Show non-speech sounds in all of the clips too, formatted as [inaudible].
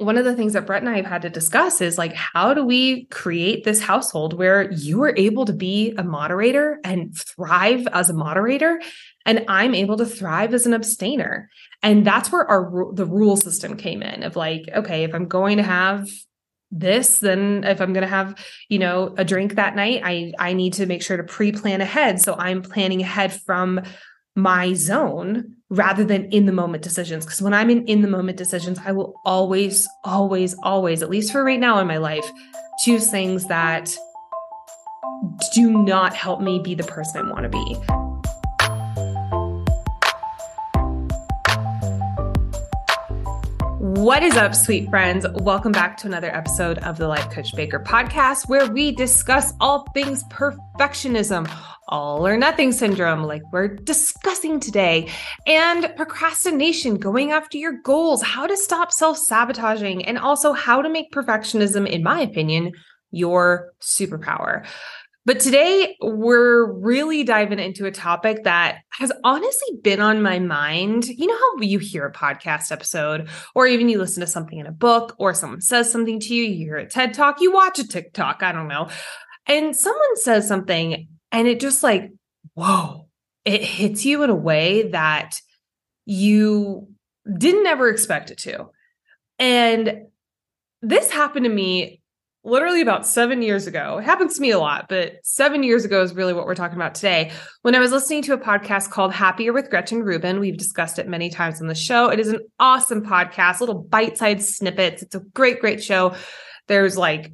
one of the things that Brett and I have had to discuss is like, how do we create this household where you are able to be a moderator and thrive as a moderator, and I'm able to thrive as an abstainer? And that's where our the rule system came in of like, okay, if I'm going to have this then if i'm going to have you know a drink that night i i need to make sure to pre-plan ahead so i'm planning ahead from my zone rather than in the moment decisions because when i'm in in the moment decisions i will always always always at least for right now in my life choose things that do not help me be the person i want to be What is up, sweet friends? Welcome back to another episode of the Life Coach Baker podcast, where we discuss all things perfectionism, all or nothing syndrome, like we're discussing today, and procrastination, going after your goals, how to stop self sabotaging, and also how to make perfectionism, in my opinion, your superpower. But today, we're really diving into a topic that has honestly been on my mind. You know how you hear a podcast episode, or even you listen to something in a book, or someone says something to you, you hear a TED talk, you watch a TikTok, I don't know. And someone says something, and it just like, whoa, it hits you in a way that you didn't ever expect it to. And this happened to me literally about seven years ago. It happens to me a lot, but seven years ago is really what we're talking about today. When I was listening to a podcast called Happier with Gretchen Rubin, we've discussed it many times on the show. It is an awesome podcast, little bite sized snippets. It's a great, great show. There's like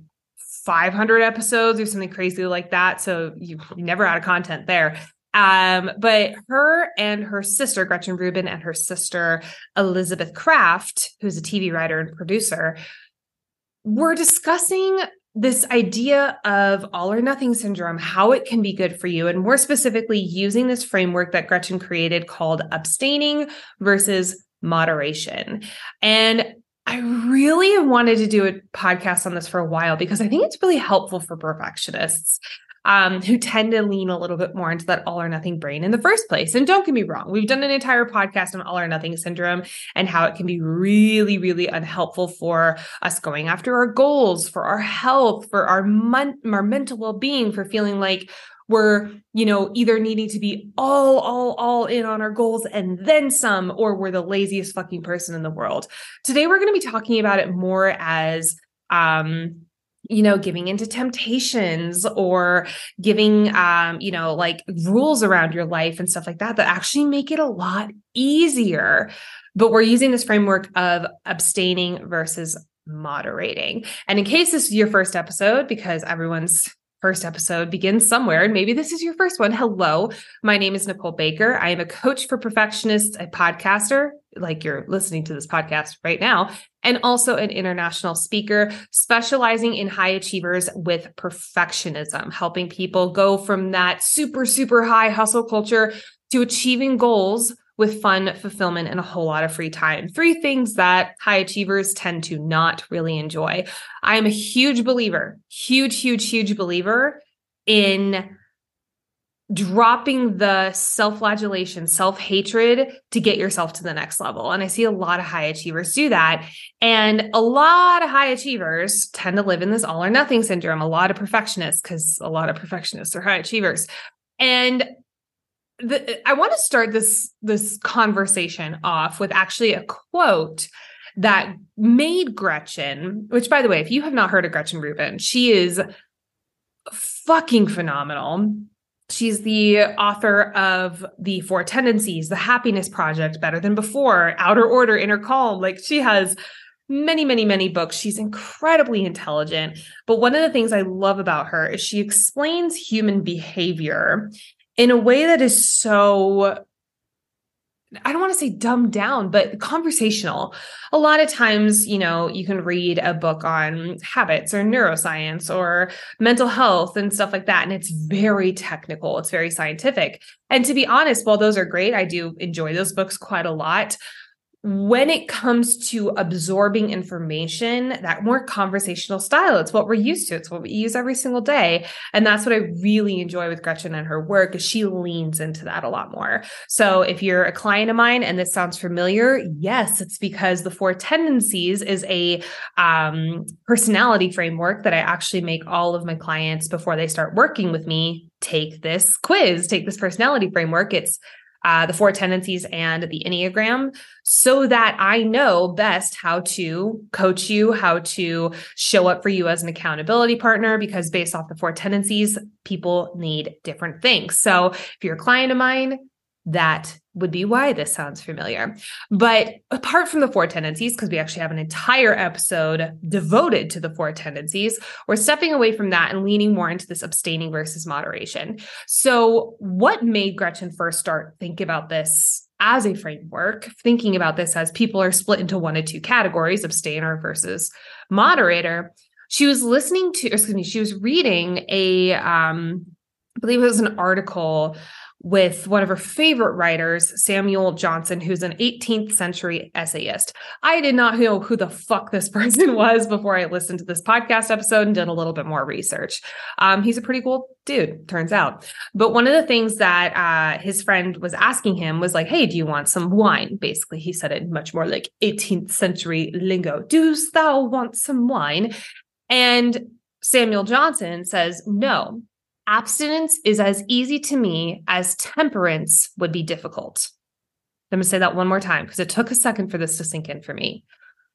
500 episodes or something crazy like that. So you never out of content there. Um, but her and her sister, Gretchen Rubin, and her sister, Elizabeth Craft, who's a TV writer and producer, we're discussing this idea of all or nothing syndrome, how it can be good for you, and more specifically, using this framework that Gretchen created called abstaining versus moderation. And I really wanted to do a podcast on this for a while because I think it's really helpful for perfectionists um, who tend to lean a little bit more into that all or nothing brain in the first place. And don't get me wrong, we've done an entire podcast on all or nothing syndrome and how it can be really, really unhelpful for us going after our goals, for our health, for our, mon- our mental well being, for feeling like we're you know either needing to be all all all in on our goals and then some or we're the laziest fucking person in the world. Today we're going to be talking about it more as um you know giving into temptations or giving um you know like rules around your life and stuff like that that actually make it a lot easier. But we're using this framework of abstaining versus moderating. And in case this is your first episode because everyone's first episode begins somewhere. And maybe this is your first one. Hello, my name is Nicole Baker. I am a coach for perfectionists, a podcaster, like you're listening to this podcast right now, and also an international speaker specializing in high achievers with perfectionism, helping people go from that super, super high hustle culture to achieving goals with fun, fulfillment, and a whole lot of free time. Three things that high achievers tend to not really enjoy. I am a huge believer, huge, huge, huge believer in dropping the self flagellation, self hatred to get yourself to the next level. And I see a lot of high achievers do that. And a lot of high achievers tend to live in this all or nothing syndrome. A lot of perfectionists, because a lot of perfectionists are high achievers. And the, I want to start this this conversation off with actually a quote that made Gretchen, which by the way, if you have not heard of Gretchen Rubin, she is fucking phenomenal. She's the author of The Four Tendencies, The Happiness Project, Better Than Before, Outer Order, Inner Calm. Like she has many, many, many books. She's incredibly intelligent. But one of the things I love about her is she explains human behavior in a way that is so I don't want to say dumbed down, but conversational. A lot of times, you know, you can read a book on habits or neuroscience or mental health and stuff like that. And it's very technical, it's very scientific. And to be honest, while those are great, I do enjoy those books quite a lot. When it comes to absorbing information, that more conversational style, it's what we're used to. It's what we use every single day. And that's what I really enjoy with Gretchen and her work is she leans into that a lot more. So if you're a client of mine and this sounds familiar, yes, it's because the four tendencies is a um, personality framework that I actually make all of my clients before they start working with me take this quiz, take this personality framework. It's uh, the four tendencies and the Enneagram so that I know best how to coach you, how to show up for you as an accountability partner, because based off the four tendencies, people need different things. So if you're a client of mine, that would be why this sounds familiar. But apart from the four tendencies, because we actually have an entire episode devoted to the four tendencies, we're stepping away from that and leaning more into this abstaining versus moderation. So, what made Gretchen first start think about this as a framework, thinking about this as people are split into one of two categories, abstainer versus moderator? She was listening to, excuse me, she was reading a um, I believe it was an article with one of her favorite writers, Samuel Johnson, who's an 18th century essayist. I did not know who the fuck this [laughs] person was before I listened to this podcast episode and did a little bit more research. Um, he's a pretty cool dude, turns out. But one of the things that uh, his friend was asking him was like, Hey, do you want some wine? Basically, he said it much more like 18th century lingo. Dost thou want some wine? And Samuel Johnson says, No, abstinence is as easy to me as temperance would be difficult. I'm going to say that one more time because it took a second for this to sink in for me.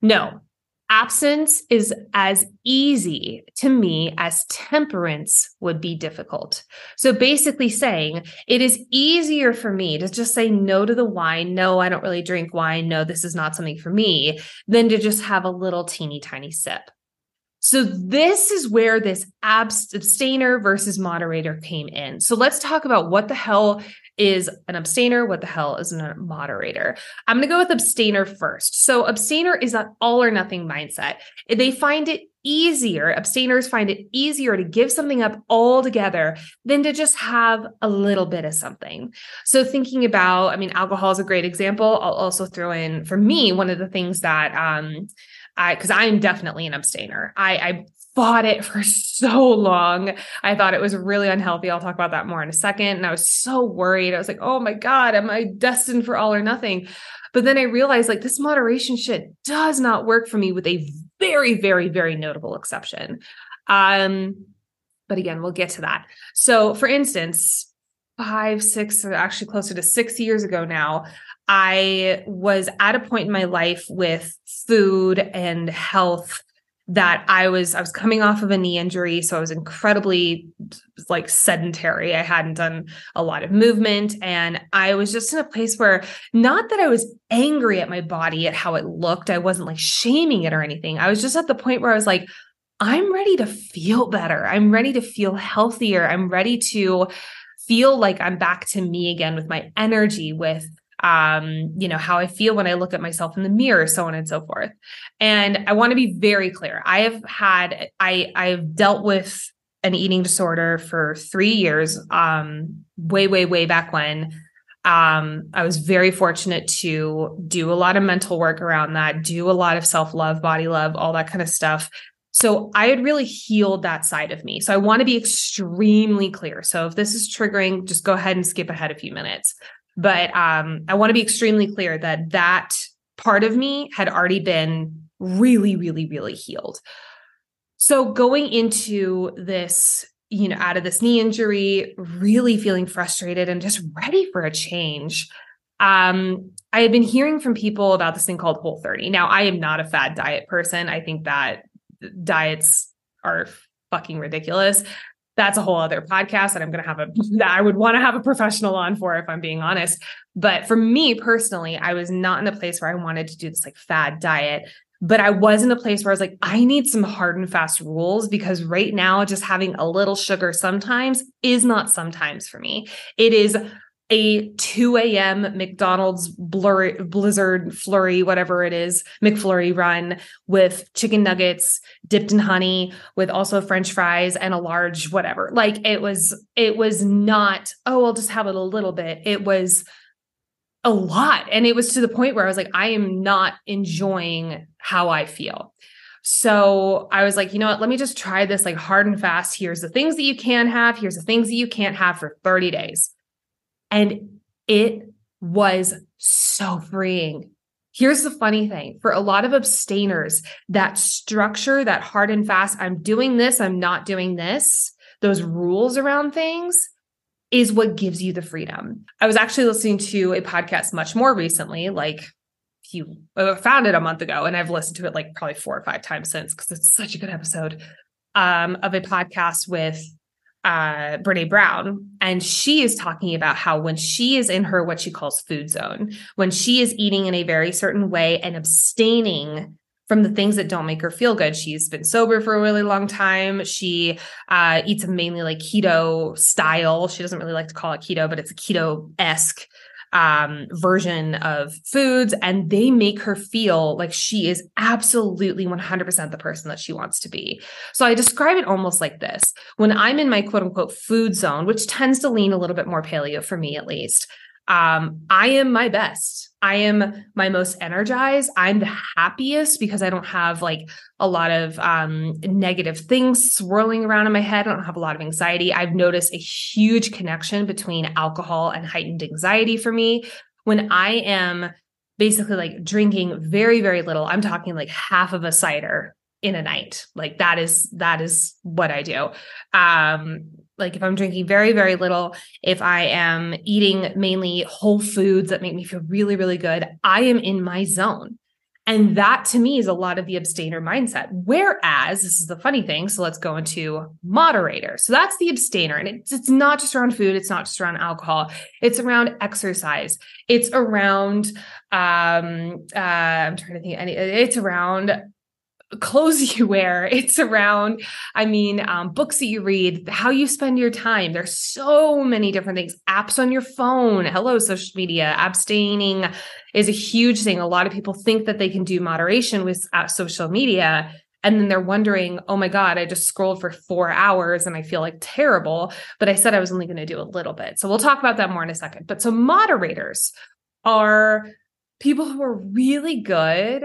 No, abstinence is as easy to me as temperance would be difficult. So basically saying it is easier for me to just say no to the wine. No, I don't really drink wine. No, this is not something for me than to just have a little teeny tiny sip. So this is where this abstainer versus moderator came in. So let's talk about what the hell is an abstainer, what the hell is a moderator. I'm going to go with abstainer first. So abstainer is that all or nothing mindset. They find it easier, abstainers find it easier to give something up altogether than to just have a little bit of something. So thinking about, I mean, alcohol is a great example. I'll also throw in for me, one of the things that um I because I'm definitely an abstainer. I, I fought it for [laughs] so long. I thought it was really unhealthy. I'll talk about that more in a second. And I was so worried. I was like, oh my God, am I destined for all or nothing? But then I realized like this moderation shit does not work for me with a very, very, very notable exception. Um, but again, we'll get to that. So for instance, five, six, actually closer to six years ago now, I was at a point in my life with food and health that I was I was coming off of a knee injury so I was incredibly like sedentary. I hadn't done a lot of movement and I was just in a place where not that I was angry at my body at how it looked I wasn't like shaming it or anything. I was just at the point where I was like I'm ready to feel better. I'm ready to feel healthier. I'm ready to feel like I'm back to me again with my energy with um, you know, how I feel when I look at myself in the mirror, so on and so forth. And I want to be very clear. I have had, I, I've dealt with an eating disorder for three years, um, way, way, way back when. Um, I was very fortunate to do a lot of mental work around that, do a lot of self love, body love, all that kind of stuff. So I had really healed that side of me. So I want to be extremely clear. So if this is triggering, just go ahead and skip ahead a few minutes. But um, I want to be extremely clear that that part of me had already been really, really, really healed. So going into this, you know, out of this knee injury, really feeling frustrated and just ready for a change. Um, I had been hearing from people about this thing called Whole 30. Now, I am not a fad diet person. I think that diets are fucking ridiculous that's a whole other podcast that I'm going to have a that I would want to have a professional on for if I'm being honest. But for me personally, I was not in a place where I wanted to do this like fad diet, but I was in a place where I was like I need some hard and fast rules because right now just having a little sugar sometimes is not sometimes for me. It is a 2 a.m. McDonald's blurry, blizzard flurry, whatever it is, McFlurry run with chicken nuggets dipped in honey, with also French fries and a large whatever. Like it was, it was not, oh, I'll just have it a little bit. It was a lot. And it was to the point where I was like, I am not enjoying how I feel. So I was like, you know what? Let me just try this like hard and fast. Here's the things that you can have. Here's the things that you can't have for 30 days. And it was so freeing. Here's the funny thing for a lot of abstainers, that structure, that hard and fast, I'm doing this, I'm not doing this, those rules around things is what gives you the freedom. I was actually listening to a podcast much more recently, like you uh, found it a month ago, and I've listened to it like probably four or five times since because it's such a good episode um, of a podcast with uh Brene Brown and she is talking about how when she is in her what she calls food zone when she is eating in a very certain way and abstaining from the things that don't make her feel good she's been sober for a really long time. She uh eats mainly like keto style. She doesn't really like to call it keto but it's a keto-esque um, version of foods, and they make her feel like she is absolutely 100% the person that she wants to be. So I describe it almost like this when I'm in my quote unquote food zone, which tends to lean a little bit more paleo for me at least um, I am my best. I am my most energized. I'm the happiest because I don't have like a lot of um, negative things swirling around in my head. I don't have a lot of anxiety. I've noticed a huge connection between alcohol and heightened anxiety for me. When I am basically like drinking very, very little, I'm talking like half of a cider in a night. Like that is that is what I do. Um like if I'm drinking very, very little, if I am eating mainly whole foods that make me feel really, really good, I am in my zone. And that to me is a lot of the abstainer mindset. Whereas this is the funny thing. So let's go into moderator. So that's the abstainer. And it's, it's not just around food. It's not just around alcohol. It's around exercise. It's around, um, uh, I'm trying to think, any, it's around clothes [laughs] you wear. It's around i mean um, books that you read how you spend your time. There's so many different things. Apps on your phone. Hello social media. Abstaining is a huge thing. A lot of people think that they can do moderation with uh, social media and then they're wondering oh my god i just scrolled for four hours and i feel like terrible but i said i was only going to do a little bit. So we'll talk about that more in a second. But so moderators are people who are really good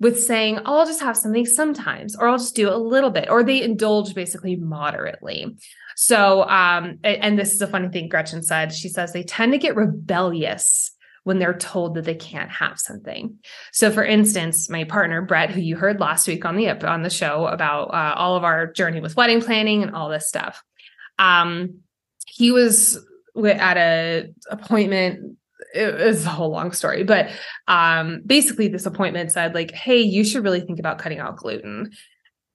with saying, oh, I'll just have something sometimes, or I'll just do a little bit, or they indulge basically moderately. So, um, and this is a funny thing Gretchen said. She says they tend to get rebellious when they're told that they can't have something. So, for instance, my partner Brett, who you heard last week on the on the show about uh, all of our journey with wedding planning and all this stuff, um, he was at a appointment it was a whole long story, but um, basically, this appointment said, like, hey, you should really think about cutting out gluten.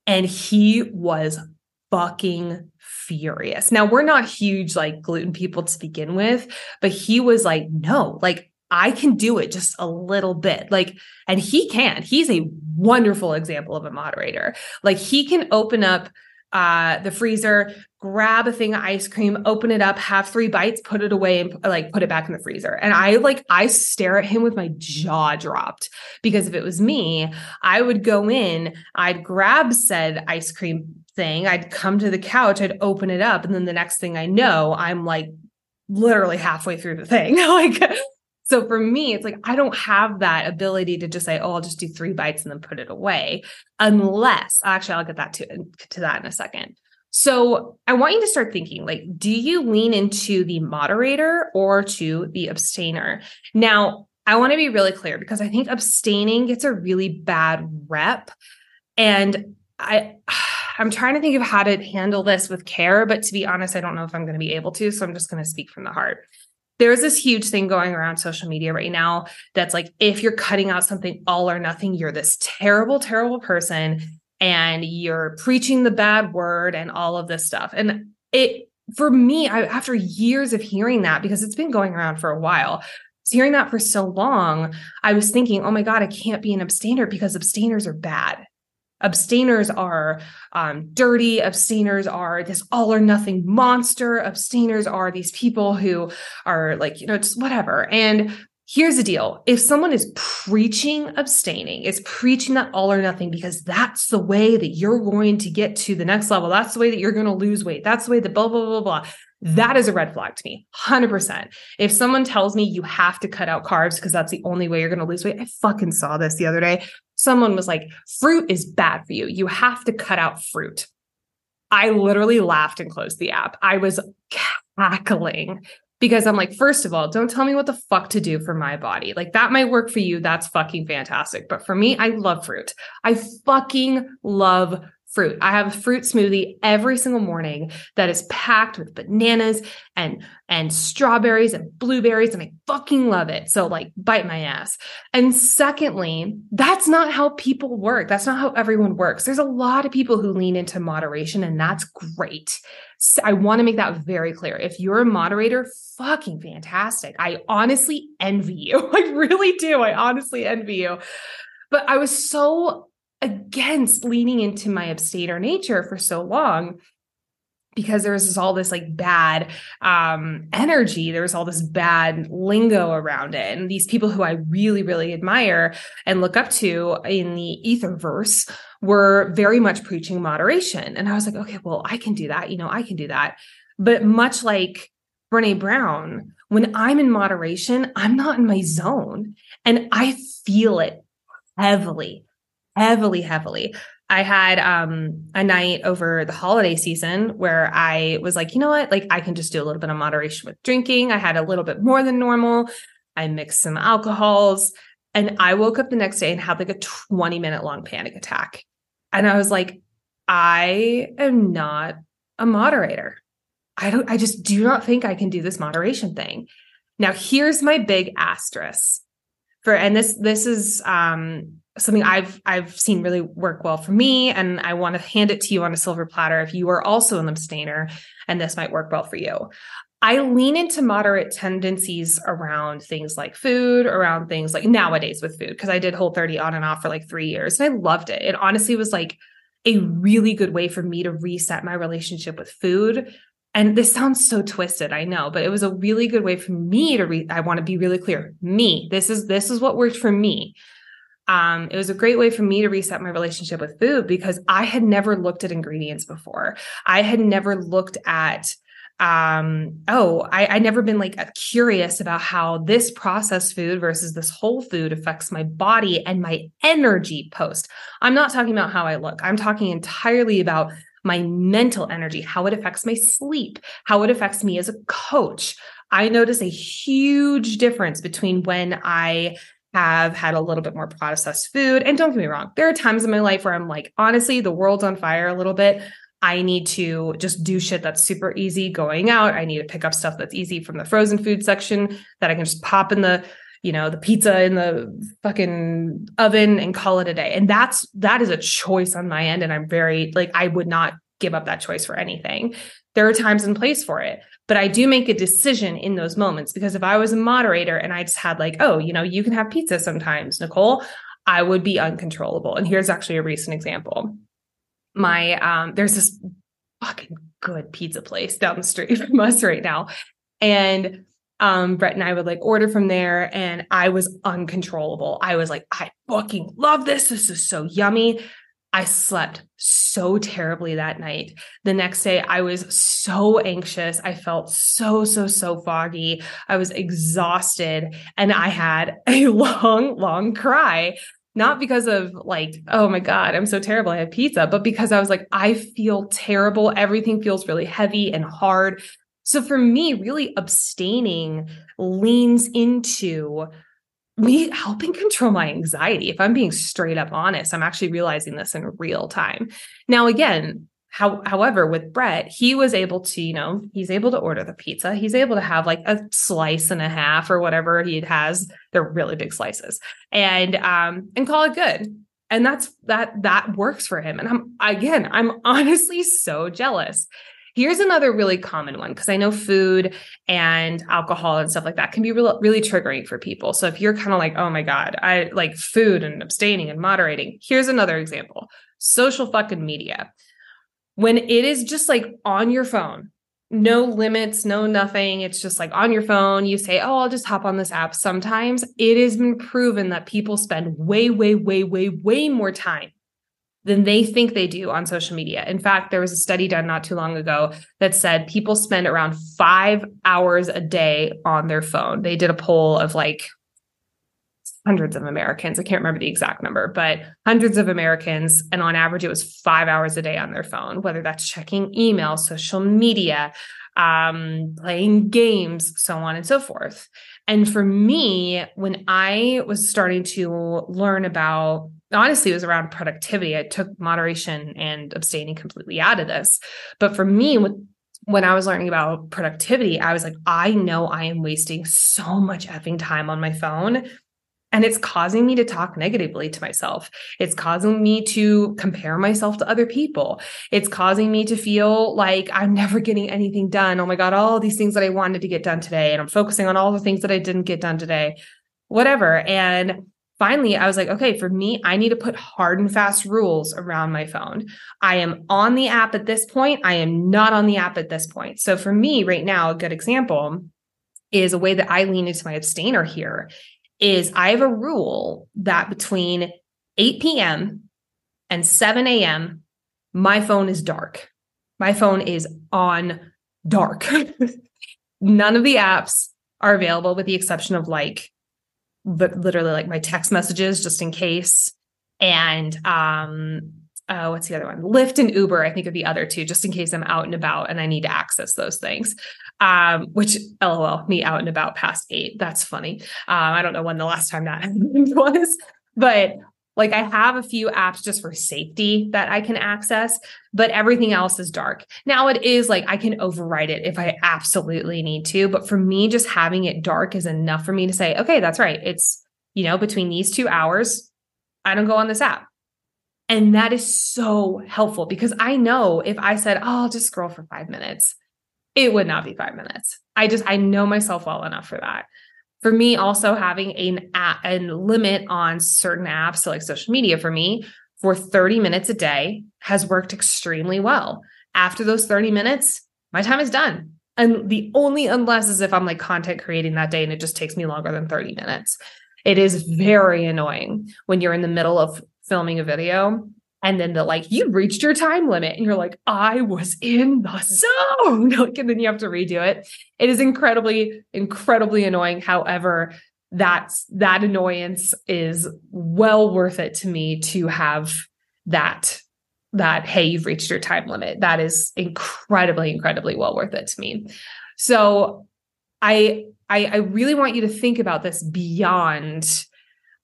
And he was fucking furious. Now, we're not huge like gluten people to begin with, but he was like, no, like, I can do it just a little bit. Like, and he can. He's a wonderful example of a moderator. Like, he can open up uh, the freezer, grab a thing of ice cream, open it up, have three bites, put it away, and like put it back in the freezer. And I like I stare at him with my jaw dropped because if it was me, I would go in, I'd grab said ice cream thing, I'd come to the couch, I'd open it up, and then the next thing I know, I'm like literally halfway through the thing. [laughs] like so for me, it's like I don't have that ability to just say, "Oh, I'll just do three bites and then put it away," unless actually I'll get that to to that in a second. So I want you to start thinking like, do you lean into the moderator or to the abstainer? Now, I want to be really clear because I think abstaining gets a really bad rep. And I [sighs] I'm trying to think of how to handle this with care, but to be honest, I don't know if I'm going to be able to. So I'm just going to speak from the heart there's this huge thing going around social media right now that's like if you're cutting out something all or nothing you're this terrible terrible person and you're preaching the bad word and all of this stuff. And it for me I, after years of hearing that because it's been going around for a while hearing that for so long i was thinking oh my god i can't be an abstainer because abstainers are bad abstainers are um, dirty abstainers are this all or nothing monster abstainers are these people who are like you know just whatever. And here's the deal. If someone is preaching abstaining is preaching that all or nothing because that's the way that you're going to get to the next level that's the way that you're going to lose weight that's the way that blah blah blah blah that is a red flag to me 100% if someone tells me you have to cut out carbs because that's the only way you're going to lose weight i fucking saw this the other day someone was like fruit is bad for you you have to cut out fruit i literally laughed and closed the app i was cackling because I'm like, first of all, don't tell me what the fuck to do for my body. Like that might work for you. That's fucking fantastic. But for me, I love fruit. I fucking love fruit. I have a fruit smoothie every single morning that is packed with bananas and and strawberries and blueberries and I fucking love it. So like bite my ass. And secondly, that's not how people work. That's not how everyone works. There's a lot of people who lean into moderation and that's great. So I want to make that very clear. If you're a moderator, fucking fantastic. I honestly envy you. [laughs] I really do. I honestly envy you. But I was so against leaning into my abstainer nature for so long because there was this, all this like bad um, energy. There was all this bad lingo around it. And these people who i really really admire and look up to in the etherverse were very much preaching moderation. And i was like okay well i can do that. You know i can do that. But much like brene brown when i'm in moderation i'm not in my zone. And i feel it heavily heavily, heavily. I had um, a night over the holiday season where I was like, you know what? Like, I can just do a little bit of moderation with drinking. I had a little bit more than normal. I mixed some alcohols. And I woke up the next day and had like a 20 minute long panic attack. And I was like, I am not a moderator. I don't, I just do not think I can do this moderation thing. Now, here's my big asterisk for, and this, this is, um, something I've I've seen really work well for me and I want to hand it to you on a silver platter if you are also an abstainer and this might work well for you. I lean into moderate tendencies around things like food, around things like nowadays with food because I did whole 30 on and off for like 3 years and I loved it. It honestly was like a really good way for me to reset my relationship with food and this sounds so twisted i know but it was a really good way for me to re- i want to be really clear me this is this is what worked for me um, it was a great way for me to reset my relationship with food because I had never looked at ingredients before. I had never looked at um oh I, I never been like curious about how this processed food versus this whole food affects my body and my energy post. I'm not talking about how i look. I'm talking entirely about my mental energy how it affects my sleep how it affects me as a coach. I notice a huge difference between when i have had a little bit more processed food. And don't get me wrong, there are times in my life where I'm like, honestly, the world's on fire a little bit. I need to just do shit that's super easy going out. I need to pick up stuff that's easy from the frozen food section that I can just pop in the, you know, the pizza in the fucking oven and call it a day. And that's that is a choice on my end. And I'm very like, I would not give up that choice for anything. There are times and place for it. But I do make a decision in those moments because if I was a moderator and I just had like, oh, you know, you can have pizza sometimes, Nicole, I would be uncontrollable. And here's actually a recent example. My um there's this fucking good pizza place down the street [laughs] from us right now. And um, Brett and I would like order from there, and I was uncontrollable. I was like, I fucking love this. This is so yummy. I slept so terribly that night. The next day, I was so anxious. I felt so, so, so foggy. I was exhausted and I had [laughs] a long, long cry. Not because of like, oh my God, I'm so terrible. I have pizza, but because I was like, I feel terrible. Everything feels really heavy and hard. So for me, really abstaining leans into me helping control my anxiety. If I'm being straight up honest, I'm actually realizing this in real time. Now, again, how, however, with Brett, he was able to, you know, he's able to order the pizza. He's able to have like a slice and a half or whatever he has. They're really big slices, and um, and call it good. And that's that that works for him. And I'm again, I'm [laughs] honestly so jealous Here's another really common one because I know food and alcohol and stuff like that can be really, really triggering for people. So if you're kind of like, oh my God, I like food and abstaining and moderating, here's another example social fucking media. When it is just like on your phone, no limits, no nothing. It's just like on your phone, you say, Oh, I'll just hop on this app. Sometimes it has been proven that people spend way, way, way, way, way more time than they think they do on social media. In fact, there was a study done not too long ago that said people spend around five hours a day on their phone. They did a poll of like hundreds of Americans. I can't remember the exact number, but hundreds of Americans. And on average, it was five hours a day on their phone, whether that's checking email, social media, um, playing games, so on and so forth. And for me, when I was starting to learn about honestly it was around productivity i took moderation and abstaining completely out of this but for me when i was learning about productivity i was like i know i am wasting so much effing time on my phone and it's causing me to talk negatively to myself. It's causing me to compare myself to other people. It's causing me to feel like I'm never getting anything done. Oh my God, all these things that I wanted to get done today. And I'm focusing on all the things that I didn't get done today, whatever. And finally, I was like, okay, for me, I need to put hard and fast rules around my phone. I am on the app at this point. I am not on the app at this point. So for me, right now, a good example is a way that I lean into my abstainer here is I have a rule that between 8 p.m. and 7 a.m., my phone is dark. My phone is on dark. [laughs] None of the apps are available with the exception of like but literally like my text messages just in case. And um, uh, what's the other one? Lyft and Uber, I think are the other two, just in case I'm out and about and I need to access those things. Um, which lol, me out and about past eight. That's funny. Um, I don't know when the last time that [laughs] was, but like I have a few apps just for safety that I can access, but everything else is dark. Now it is like I can override it if I absolutely need to, but for me just having it dark is enough for me to say, okay, that's right. It's, you know, between these 2 hours, I don't go on this app. And that is so helpful because I know if I said, "Oh, I'll just scroll for 5 minutes." It would not be 5 minutes. I just I know myself well enough for that for me also having an limit on certain apps so like social media for me for 30 minutes a day has worked extremely well. After those 30 minutes my time is done. And the only unless is if i'm like content creating that day and it just takes me longer than 30 minutes. It is very annoying when you're in the middle of filming a video and then the like you've reached your time limit. And you're like i was in the zone. [laughs] Like, and then you have to redo it. It is incredibly incredibly annoying. However that's that annoyance is well worth it to me to have that that hey you've reached your time limit. That is incredibly incredibly well worth it to me. So i i, I really want you to think about this beyond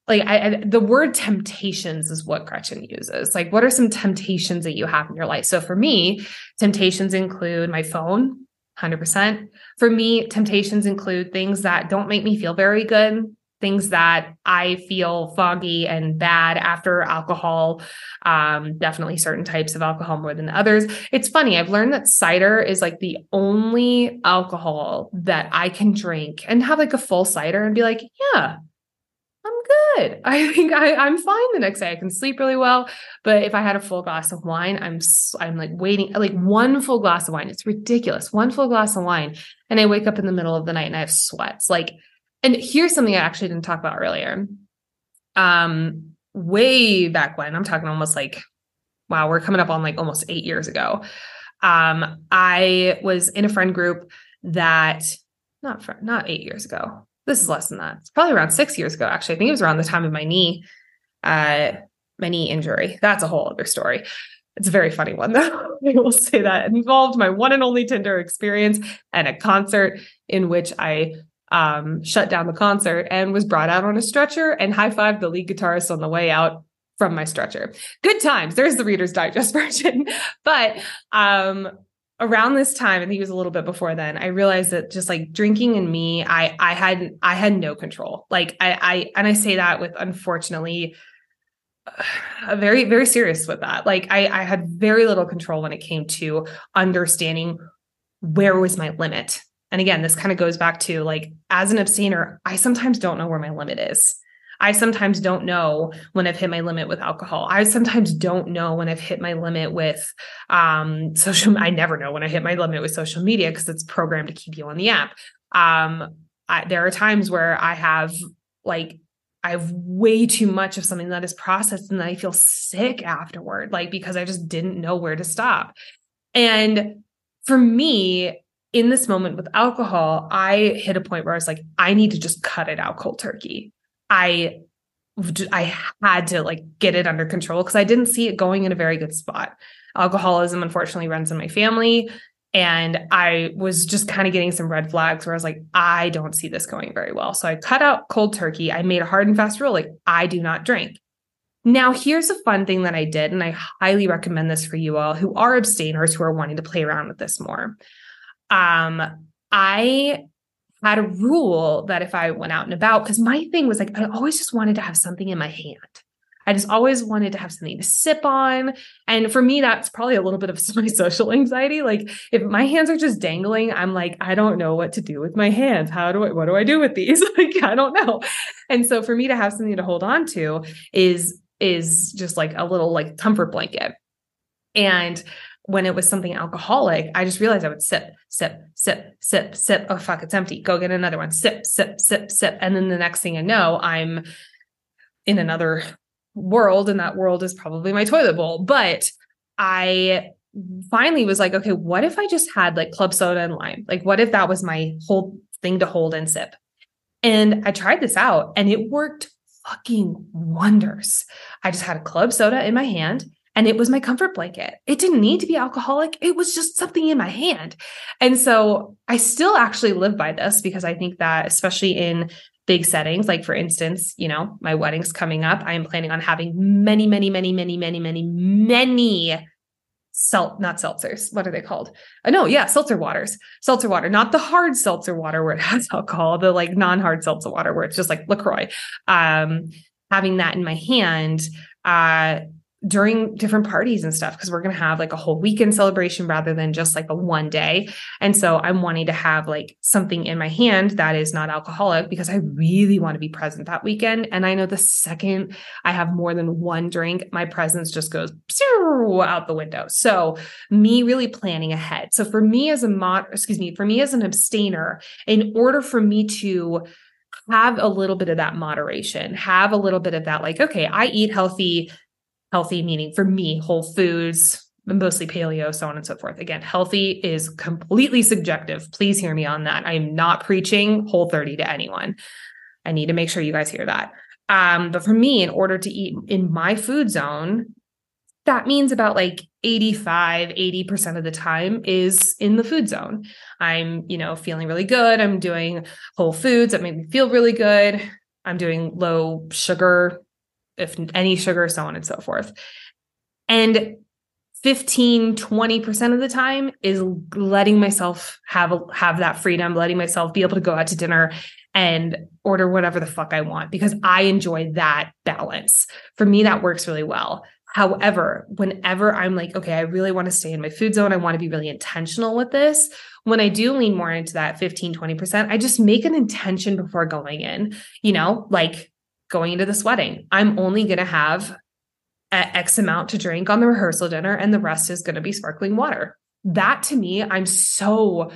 like I, I, the word temptations is what Gretchen uses. Like, what are some temptations that you have in your life? So for me, temptations include my phone, 100%. For me, temptations include things that don't make me feel very good, things that I feel foggy and bad after alcohol. Um, definitely certain types of alcohol more than others. It's funny, I've learned that cider is like the only alcohol that I can drink and have like a full cider and be like, yeah, good. [laughs] I think I, I'm fine the next day. I can sleep really well. But if I had a full glass of wine, I'm I'm like waiting like one full glass of wine. It's ridiculous. One full glass of wine, and I wake up in the middle of the night and I have sweats. Like, and here's something I actually didn't talk about earlier. Um, way back when I'm talking almost like, wow, we're coming up on like almost eight years ago. Um, I was in a friend group that not friend, not eight years ago this is less than that. It's probably around six years ago, actually. I think it was around the time of my knee, uh, my knee injury. That's a whole other story. It's a very funny one, [laughs] though. I will say that it involved my one and only Tinder experience and a concert in which I um, shut down the concert and was brought out on a stretcher and high fived the lead guitarist on the way out from my stretcher. Good times. There's the Reader's Digest [laughs] version. but um, around this time, I think it was a little bit before then, I realized that just like drinking and me, I I had I had no control. Like I I and I say that with unfortunately uh, very very serious with that. Like I I had very little control when it came to understanding where was my limit. And again, this kind of goes back to like as an abstainer, I sometimes don't know where my limit is. I sometimes don't know when I've hit my limit with alcohol. I sometimes don't know when I've hit my limit with um, social. I never know when I hit my limit with social media because it's programmed to keep you on the app. Um, I, there are times where I have like I have way too much of something that is processed and I feel sick afterward, like because I just didn't know where to stop. And for me, in this moment with alcohol, I hit a point where I was like, I need to just cut it out cold turkey. I I had to like get it under control because I didn't see it going in a very good spot. Alcoholism unfortunately runs in my family. And I was just kind of getting some red flags where I was like, I don't see this going very well. So I cut out cold turkey. I made a hard and fast rule like, I do not drink. Now, here's a fun thing that I did, and I highly recommend this for you all who are abstainers who are wanting to play around with this more. Um, I had a rule that if I went out and about, because my thing was like, I always just wanted to have something in my hand. I just always wanted to have something to sip on. And for me, that's probably a little bit of [laughs] my social anxiety. Like if my hands are just dangling, I'm like, I don't know what to do with my hands. How do I, what do I do with these? [laughs] like, I don't know. And so for me to have something to hold on to is, is just like a little like comfort blanket. And when it was something alcoholic, I just realized I would sip, sip, sip, sip, sip. Oh, fuck, it's empty. Go get another one. Sip, sip, sip, sip. And then the next thing I know, I'm in another world, and that world is probably my toilet bowl. But I finally was like, okay, what if I just had like club soda and lime? Like, what if that was my whole thing to hold and sip? And I tried this out and it worked fucking wonders. I just had a club soda in my hand and it was my comfort blanket. It didn't need to be alcoholic. It was just something in my hand. And so I still actually live by this because I think that, especially in big settings. Like, for instance, you know, my wedding's coming up. I am planning on having many, many, many, many, many, many, many salt, not seltzers. What are they called? Uh, no, yeah, seltzer waters, seltzer water, not the hard seltzer water where it [laughs] has alcohol, the like non hard seltzer water where it's just like LaCroix. Um, having that in my hand, uh, during different parties and stuff because we're going to have like a whole weekend celebration rather than just like a one day. And so I'm wanting to have like something in my hand that is not alcoholic because I really want to be present that weekend. And I know the second I have more than one drink, my presence just goes out the window. So me really planning ahead. So for me as a mod, excuse me, for me as an abstainer, in order for me to have a little bit of that moderation, have a little bit of that, like, okay, I eat healthy healthy meaning for me whole foods mostly paleo so on and so forth. Again healthy is completely subjective. Please hear me on that. I am not preaching whole 30 to anyone. I need to make sure you guys hear that. Um, but for me in order to eat in my food zone that means about like 85 80% of the time is in the food zone. I'm you know feeling really good. I'm doing whole foods that make me feel really good. I'm doing low sugar if any sugar, so on and so forth. And 15 20% of the time is letting myself have have that freedom letting myself be able to go out to dinner and order whatever the fuck I want because I enjoy that balance. For me that works really well. However, whenever I'm like okay, I really want to stay in my food zone, I want to be really intentional with this, when I do lean more into that 15 20%, I just make an intention before going in, you know, like going into this wedding. I'm only going to have X amount to drink on the rehearsal dinner, and the rest is going to be sparkling water. That to me, I'm so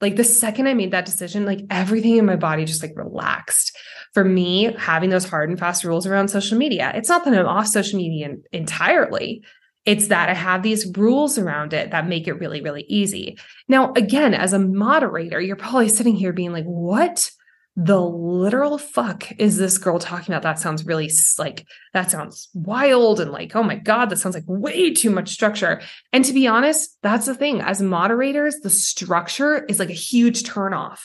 like the second I made that decision, like everything in my body just like relaxed. For me, having those hard and fast rules around social media, it's not that I'm off social media entirely. It's that I have these rules around it that make it really, really easy. Now, again, as a moderator, you're probably sitting here being like, what the literal fuck is this girl talking about? That sounds really like, that sounds wild and like, oh my God, that sounds like way too much structure. And to be honest, that's the thing. As moderators, the structure is like a huge turnoff.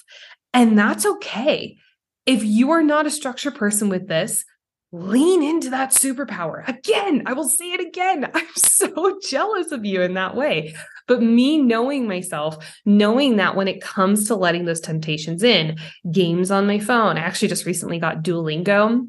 And that's okay. If you are not a structure person with this, lean into that superpower. Again, I will say it again. [laughs] I'm so jealous of you in that way. But me knowing myself, knowing that when it comes to letting those temptations in, games on my phone, I actually just recently got Duolingo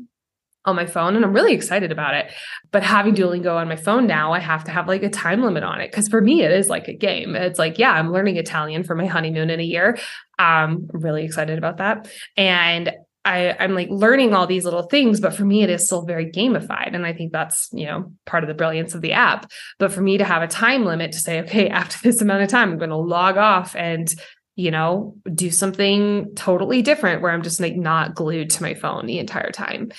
on my phone and I'm really excited about it. But having Duolingo on my phone now, I have to have like a time limit on it because for me it is like a game. It's like, yeah, I'm learning Italian for my honeymoon in a year. Um, I'm really excited about that. And I, I'm like learning all these little things, but for me, it is still very gamified. And I think that's, you know, part of the brilliance of the app. But for me to have a time limit to say, okay, [laughs] after this amount of time, I'm going to log off and, you know, do something totally different where I'm just like not glued to my phone the entire time.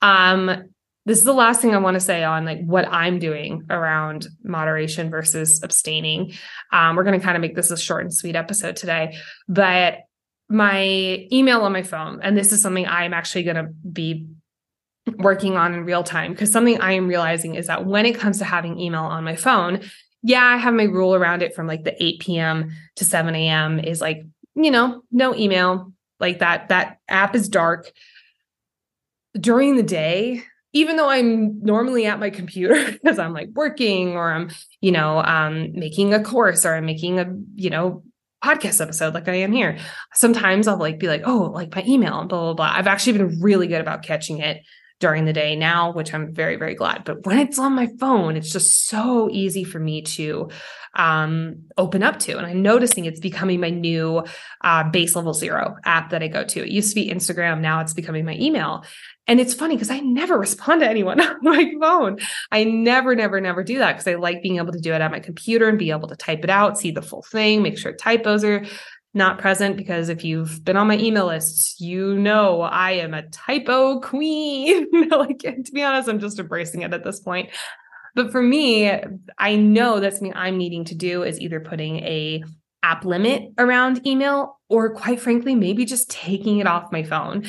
Um, this is the last thing I want to say on like what I'm doing around moderation versus abstaining. Um, we're going to kind of make this a short and sweet episode today, but my email on my phone, and this is something I'm actually going to be working on in real time because something I am realizing is that when it comes to having email on my phone, yeah, I have my rule around it from like the 8 p.m. to 7 a.m. is like, you know, no email, like that, that app is dark. During the day, even though I'm normally at my computer [laughs] because I'm like working or I'm, you know, um, making a course or I'm making a, you know, podcast episode like I am here. Sometimes I'll like be like, oh, like my email blah, blah, blah. I've actually been really good about catching it during the day now, which I'm very, very glad. But when it's on my phone, it's just so easy for me to um, open up to. And I'm noticing it's becoming my new uh, base level zero app that I go to. It used to be Instagram. Now it's becoming my email. And it's funny because I never respond to anyone [laughs] on my phone. I never, never, never do that because I like being able to do it at my computer and be able to type it out, see the full thing, make sure typos are not present because if you've been on my email lists, you know I am a typo queen. [laughs] like to be honest, I'm just embracing it at this point. But for me, I know that's something I'm needing to do is either putting a app limit around email or quite frankly, maybe just taking it off my phone.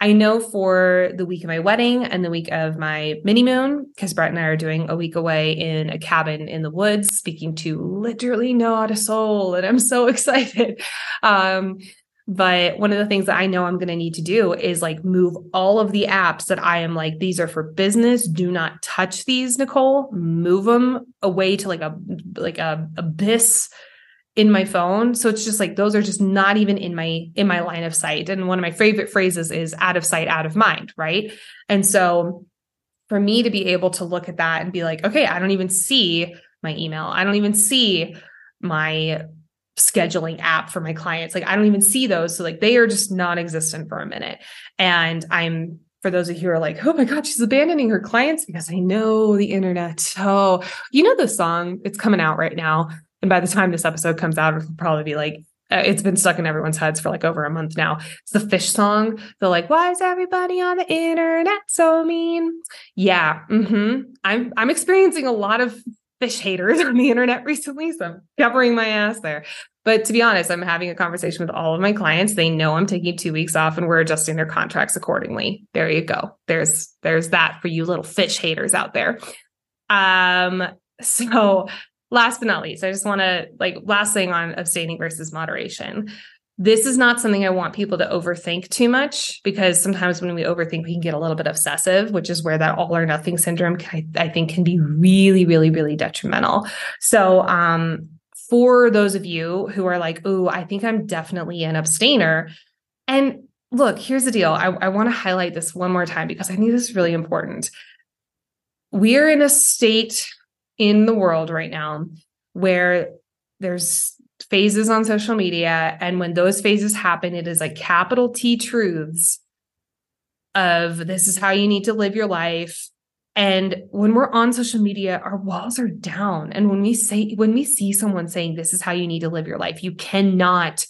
I know for the week of my wedding and the week of my mini moon, because Brett and I are doing a week away in a cabin in the woods, speaking to literally not a soul. And I'm so [laughs] excited. Um, but one of the things that I know I'm going to need to do is like move all of the apps that I am like, these are for business. Do not touch these, Nicole. Move them away to like a like a abyss in my phone. So it's just like those are just not even in my in my line of sight. And one of my favorite phrases is out of sight out of mind right? And so for me to be able to look at that and be like okay i don't even see my email. I don't even see my scheduling app for my clients. Like i don't even see those. So like they are just non-existent for a minute. And i'm for those of you who are like, oh my God, she's abandoning her clients because I know the internet. Oh, you know the song, it's coming out right now. And by the time this episode comes out, it'll probably be like, uh, it's been stuck in everyone's heads for like over a month now. It's the fish song. They're like, why is everybody on the internet so mean? Yeah. Mm-hmm. I'm, I'm experiencing a lot of fish haters [laughs] on the internet recently. So I'm covering my ass there. But to be honest, I'm having a conversation with all of my clients. They know I'm taking two weeks off and we're adjusting their contracts accordingly. There you go. There's, there's that for you little fish haters out there. Um, [laughs] so last but not least, I just want to like last thing on abstaining versus moderation. This is not something I want people to overthink too much because sometimes when we overthink, we can get a little bit obsessive, which is where that all or nothing syndrome can, I think can be really, really, really detrimental. So, um, for those of you who are like, "Oh, I think I'm definitely an abstainer," and look, here's the deal. I, I want to highlight this one more time because I think this is really important. We are in a state in the world right now where there's phases on social media. And when those phases happen it is like capital T truths of this is how you need to live your life. And when we're on social media our walls are down. And when we say when we see someone saying this is how you need to live your life you cannot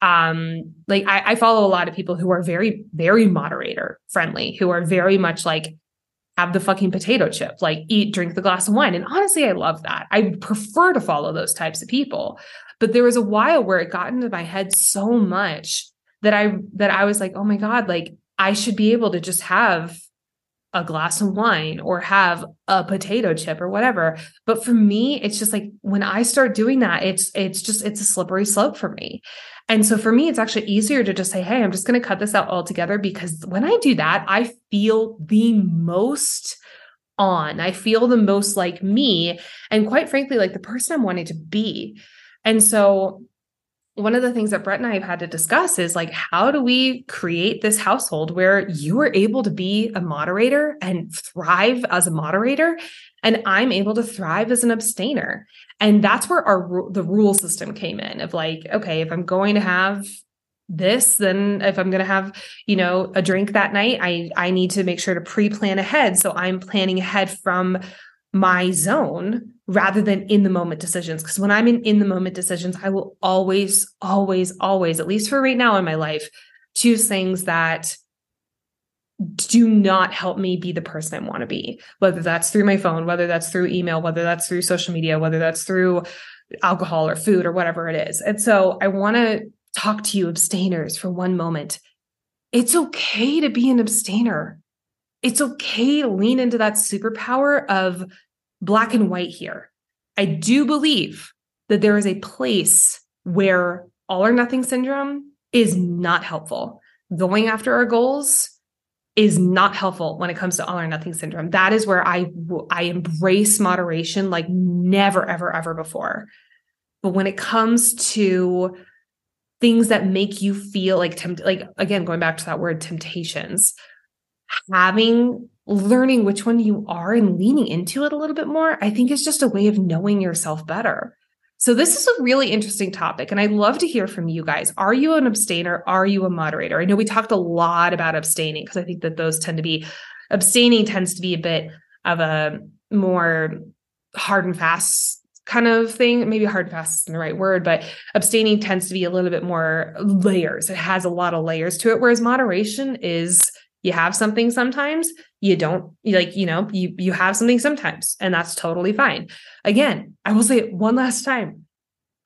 um like I, I follow a lot of people who are very very moderator friendly who are very much like have the fucking potato chip, like eat, drink the glass of wine. And honestly, I love that. I prefer to follow those types of people. But there was a while where it got into my head so much that I that I was like, oh my God, like I should be able to just have a glass of wine or have a potato chip or whatever. But for me, it's just like when I start doing that, it's it's just it's a slippery slope for me. And so for me, it's actually easier to just say, Hey, I'm just going to cut this out altogether because when I do that, I feel the most on. I feel the most like me and quite frankly, like the person I'm wanting to be. And so one of the things that Brett and I have had to discuss is like, how do we create this household where you are able to be a moderator and thrive as a moderator, and I'm able to thrive as an abstainer? And that's where our the rule system came in of like, okay, if I'm going to have this then if i'm going to have you know a drink that night i i need to make sure to pre-plan ahead so i'm planning ahead from my zone rather than in the moment decisions. Because when I'm in in the moment decisions, I will always, always, always, at least for right now in my life, choose things that do not help me be the person I want to be, whether that's through my phone, whether that's through email, whether that's through social media, whether that's through alcohol or food or whatever it is. And so I want to talk to you abstainers for one moment. It's okay to be an abstainer. It's okay to lean into that superpower of black and white here. I do believe that there is a place where all or nothing syndrome is not helpful. Going after our goals is not helpful when it comes to all or nothing syndrome. That is where I I embrace moderation like never ever ever before. But when it comes to things that make you feel like tempt like again going back to that word temptations, having learning which one you are and leaning into it a little bit more, I think is just a way of knowing yourself better. So, this is a really interesting topic, and I'd love to hear from you guys. Are you an abstainer? Are you a moderator? I know we talked a lot about abstaining because I think that those tend to be, abstaining tends to be a bit of a more hard and fast kind of thing. Maybe hard and fast isn't the right word, but abstaining tends to be a little bit more layers. It has a lot of layers to it, whereas moderation is you have something sometimes you don't like you know you you have something sometimes and that's totally fine. Again i will say it one last time.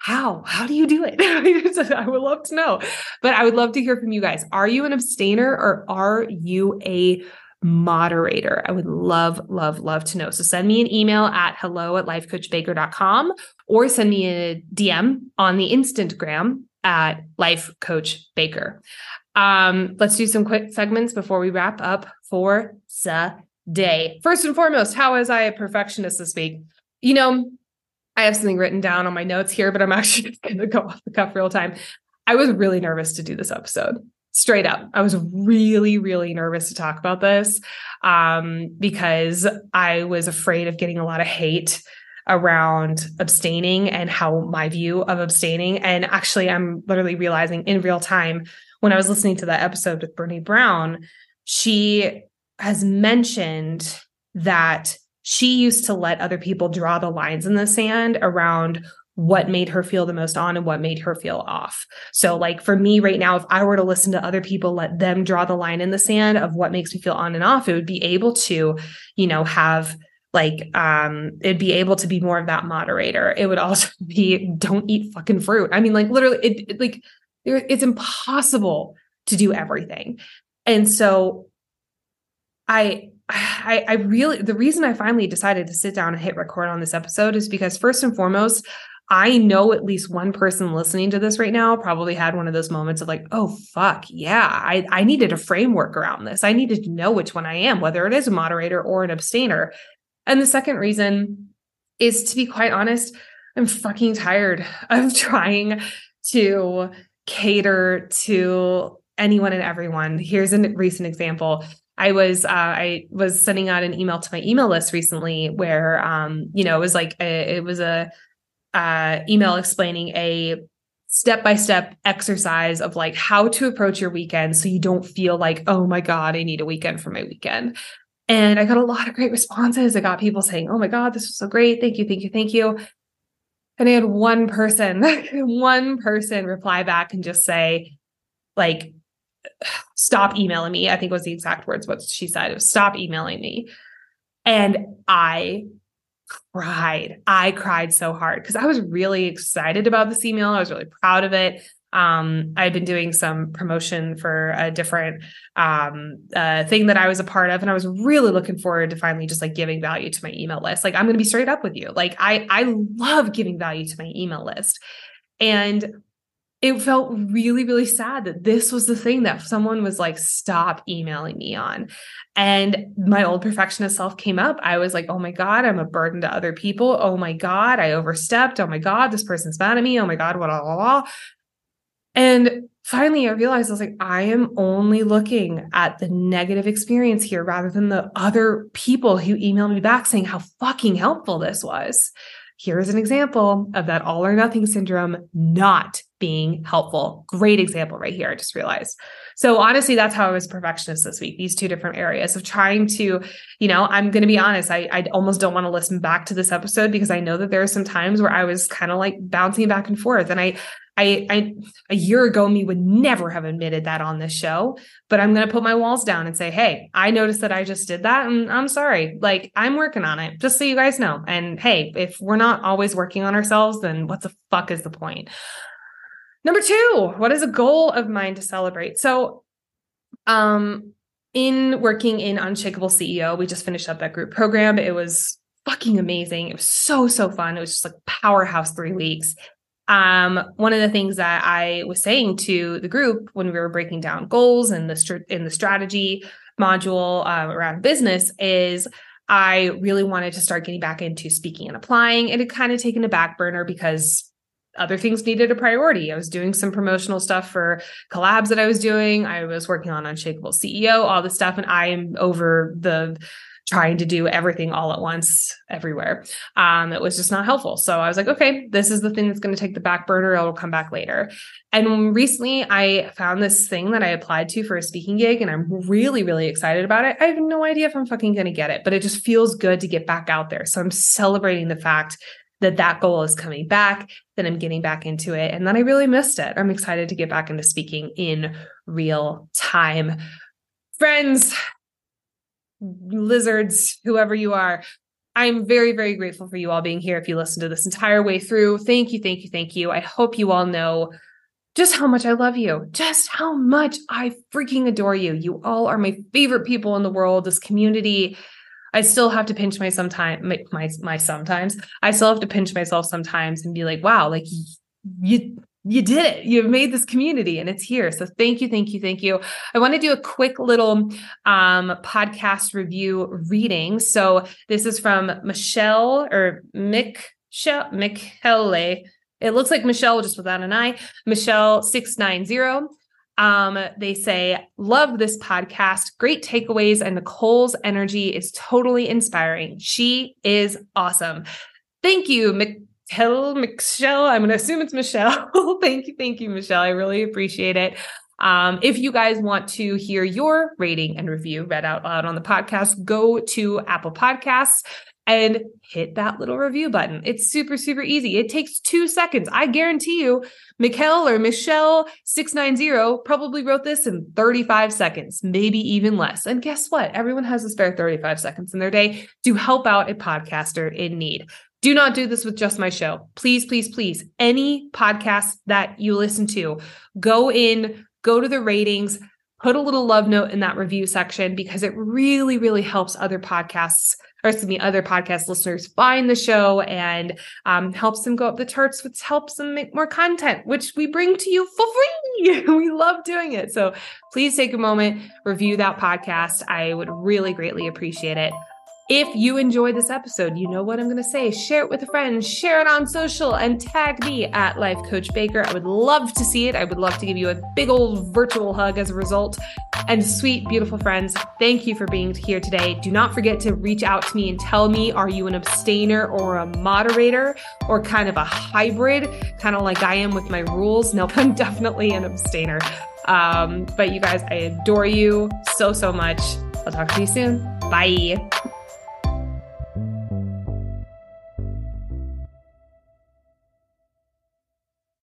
How? How do you do it? [laughs] I would love to know. But i would love to hear from you guys. Are you an abstainer or are you a moderator? I would love love love to know. So send me an email at hello at lifecoachbaker.com or send me a dm on the instantgram at life coach baker um, let's do some quick segments before we wrap up for the day. First and foremost, how was I a perfectionist this week? You know, I have something written down on my notes here, but I'm [laughs] actually going to go off the cuff real time. I was really nervous to do this episode. Straight up, I was really, really nervous to talk about this um, because I was afraid of getting a lot of hate around abstaining and how my view of abstaining. And actually, I'm literally realizing in real time when I was listening to that episode with Brené Brown, she has mentioned that she used to let other people draw the lines in the sand around what made her feel the most on and what made her feel off. So, like for me right now, if I were to listen to other people, let them draw the line in the sand of what makes me feel on and off, it would be able to, you know, have like um it'd be able to be more of that moderator it would also [laughs] be don't eat fucking fruit i mean like literally it, it like it's impossible to do everything. And so I I, I really the reason I finally decided to sit down and hit record on this episode is because first and foremost, I know at least one person listening to this right now probably had one of those moments of like, oh fuck, yeah, I, I needed a framework around this. I needed to know which one I am, whether it is a moderator or an abstainer. And the second reason is to be quite honest, I'm fucking tired [laughs] of trying to cater to anyone and everyone. Here's a recent example. I was uh, I was sending out an email to my email list recently where um, you know it was like a, it was a uh, email explaining a step by step exercise of like how to approach your weekend so you don't feel like oh my god I need a weekend for my weekend. And I got a lot of great responses. I got people saying, "Oh my god, this was so great! Thank you, thank you, thank you." And I had one person, [laughs] one person reply back and just say, like, stop emailing me. I think was the exact words what she said. Was, stop emailing me. And I cried. I cried so hard because I was really excited about this email. I was really proud of it um, I've been doing some promotion for a different um, uh, thing that I was a part of, and I was really looking forward to finally just like giving value to my email list. Like I'm going to be straight up with you. Like I I love giving value to my email list, and it felt really really sad that this was the thing that someone was like stop emailing me on and my old perfectionist self came up i was like oh my god i'm a burden to other people oh my god i overstepped oh my god this person's mad at me oh my god what blah. And finally, I realized I was like, I am only looking at the negative experience here rather than the other people who emailed me back saying how fucking helpful this was. Here's an example of that all or nothing syndrome not being helpful. Great example right here. I just realized. So honestly, that's how I was perfectionist this week. These two different areas of trying to, you know, I'm going to be honest. I, I almost don't want to listen back to this episode because I know that there are some times where I was kind of like bouncing back and forth, and I I, I a year ago me would never have admitted that on this show, but I'm going to put my walls down and say, "Hey, I noticed that I just did that and I'm sorry. Like I'm working on it, just so you guys know." And hey, if we're not always working on ourselves, then what the fuck is the point? Number 2, what is a goal of mine to celebrate? So um in working in Unshakable CEO, we just finished up that group program. It was fucking amazing. It was so, so fun. It was just like powerhouse three weeks. Um, one of the things that I was saying to the group when we were breaking down goals and the str- in the strategy module uh, around business is I really wanted to start getting back into speaking and applying. It had kind of taken a back burner because other things needed a priority. I was doing some promotional stuff for collabs that I was doing. I was working on Unshakable CEO, all this stuff, and I am over the trying to do everything all at once everywhere. Um, it was just not helpful. So I was like, okay, this is the thing that's going to take the back burner. It'll come back later. And recently I found this thing that I applied to for a speaking gig and I'm really, really excited about it. I have no idea if I'm fucking going to get it, but it just feels good to get back out there. So I'm celebrating the fact that that goal is coming back, that I'm getting back into it, and that I really missed it. I'm excited to get back into speaking in real time. Friends, lizards, whoever you are, I'm very, very grateful for you all being here. If you listen to this entire way through, thank you, thank you, thank you. I hope you all know just how much I love you, just how much I freaking adore you. You all are my favorite people in the world. This community I still have to pinch my sometimes my, my my sometimes. I still have to pinch myself sometimes and be like, wow, like you you did it. You've made this community and it's here. So thank you, thank you, thank you. I want to do a quick little um, podcast review reading. So this is from Michelle or Mick Michelle. It looks like Michelle just without an I. Michelle 690. Um, they say, Love this podcast. Great takeaways. And Nicole's energy is totally inspiring. She is awesome. Thank you, Michelle. Michelle. I'm going to assume it's Michelle. [laughs] thank you. Thank you, Michelle. I really appreciate it. Um, if you guys want to hear your rating and review read out loud on the podcast, go to Apple Podcasts and hit that little review button. It's super, super easy. It takes two seconds. I guarantee you, Mikkel or Michelle 690 probably wrote this in 35 seconds, maybe even less. And guess what? Everyone has a spare 35 seconds in their day to help out a podcaster in need. Do not do this with just my show. Please, please, please. Any podcast that you listen to, go in, go to the ratings, put a little love note in that review section because it really, really helps other podcasts or excuse me, other podcast listeners find the show and um, helps them go up the charts, which helps them make more content, which we bring to you for free. [laughs] we love doing it. So please take a moment, review that podcast. I would really greatly appreciate it. If you enjoy this episode, you know what I'm going to say. Share it with a friend, share it on social, and tag me at Life Coach Baker. I would love to see it. I would love to give you a big old virtual hug as a result. And sweet, beautiful friends, thank you for being here today. Do not forget to reach out to me and tell me are you an abstainer or a moderator or kind of a hybrid, kind of like I am with my rules? No, [laughs] I'm definitely an abstainer. Um, but you guys, I adore you so, so much. I'll talk to you soon. Bye.